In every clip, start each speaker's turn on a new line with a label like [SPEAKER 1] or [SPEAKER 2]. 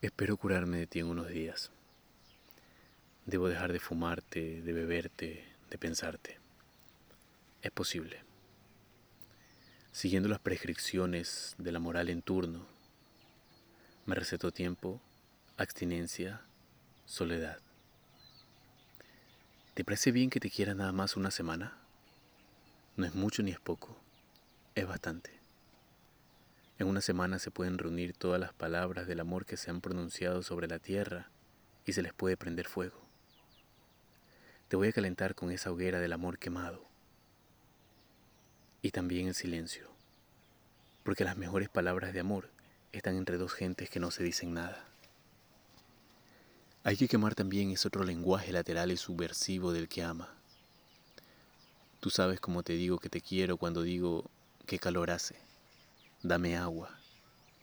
[SPEAKER 1] Espero curarme de ti en unos días. Debo dejar de fumarte, de beberte, de pensarte. Es posible. Siguiendo las prescripciones de la moral en turno, me recetó tiempo, abstinencia, soledad. ¿Te parece bien que te quiera nada más una semana? No es mucho ni es poco, es bastante. En una semana se pueden reunir todas las palabras del amor que se han pronunciado sobre la tierra y se les puede prender fuego. Te voy a calentar con esa hoguera del amor quemado. Y también el silencio, porque las mejores palabras de amor están entre dos gentes que no se dicen nada. Hay que quemar también ese otro lenguaje lateral y subversivo del que ama. Tú sabes cómo te digo que te quiero cuando digo qué calor hace Dame agua.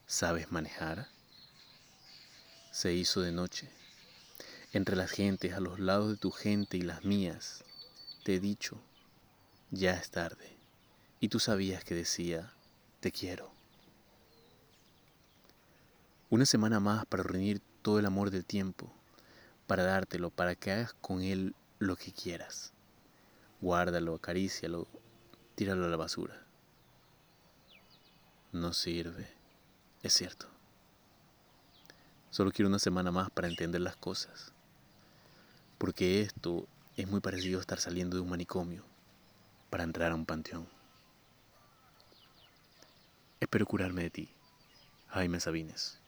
[SPEAKER 1] ¿Sabes manejar? Se hizo de noche. Entre las gentes, a los lados de tu gente y las mías, te he dicho, ya es tarde. Y tú sabías que decía, te quiero. Una semana más para reunir todo el amor del tiempo, para dártelo, para que hagas con él lo que quieras. Guárdalo, acarícialo, tíralo a la basura no sirve. Es cierto. Solo quiero una semana más para entender las cosas. Porque esto es muy parecido a estar saliendo de un manicomio para entrar a un panteón. Espero curarme de ti, Jaime Sabines.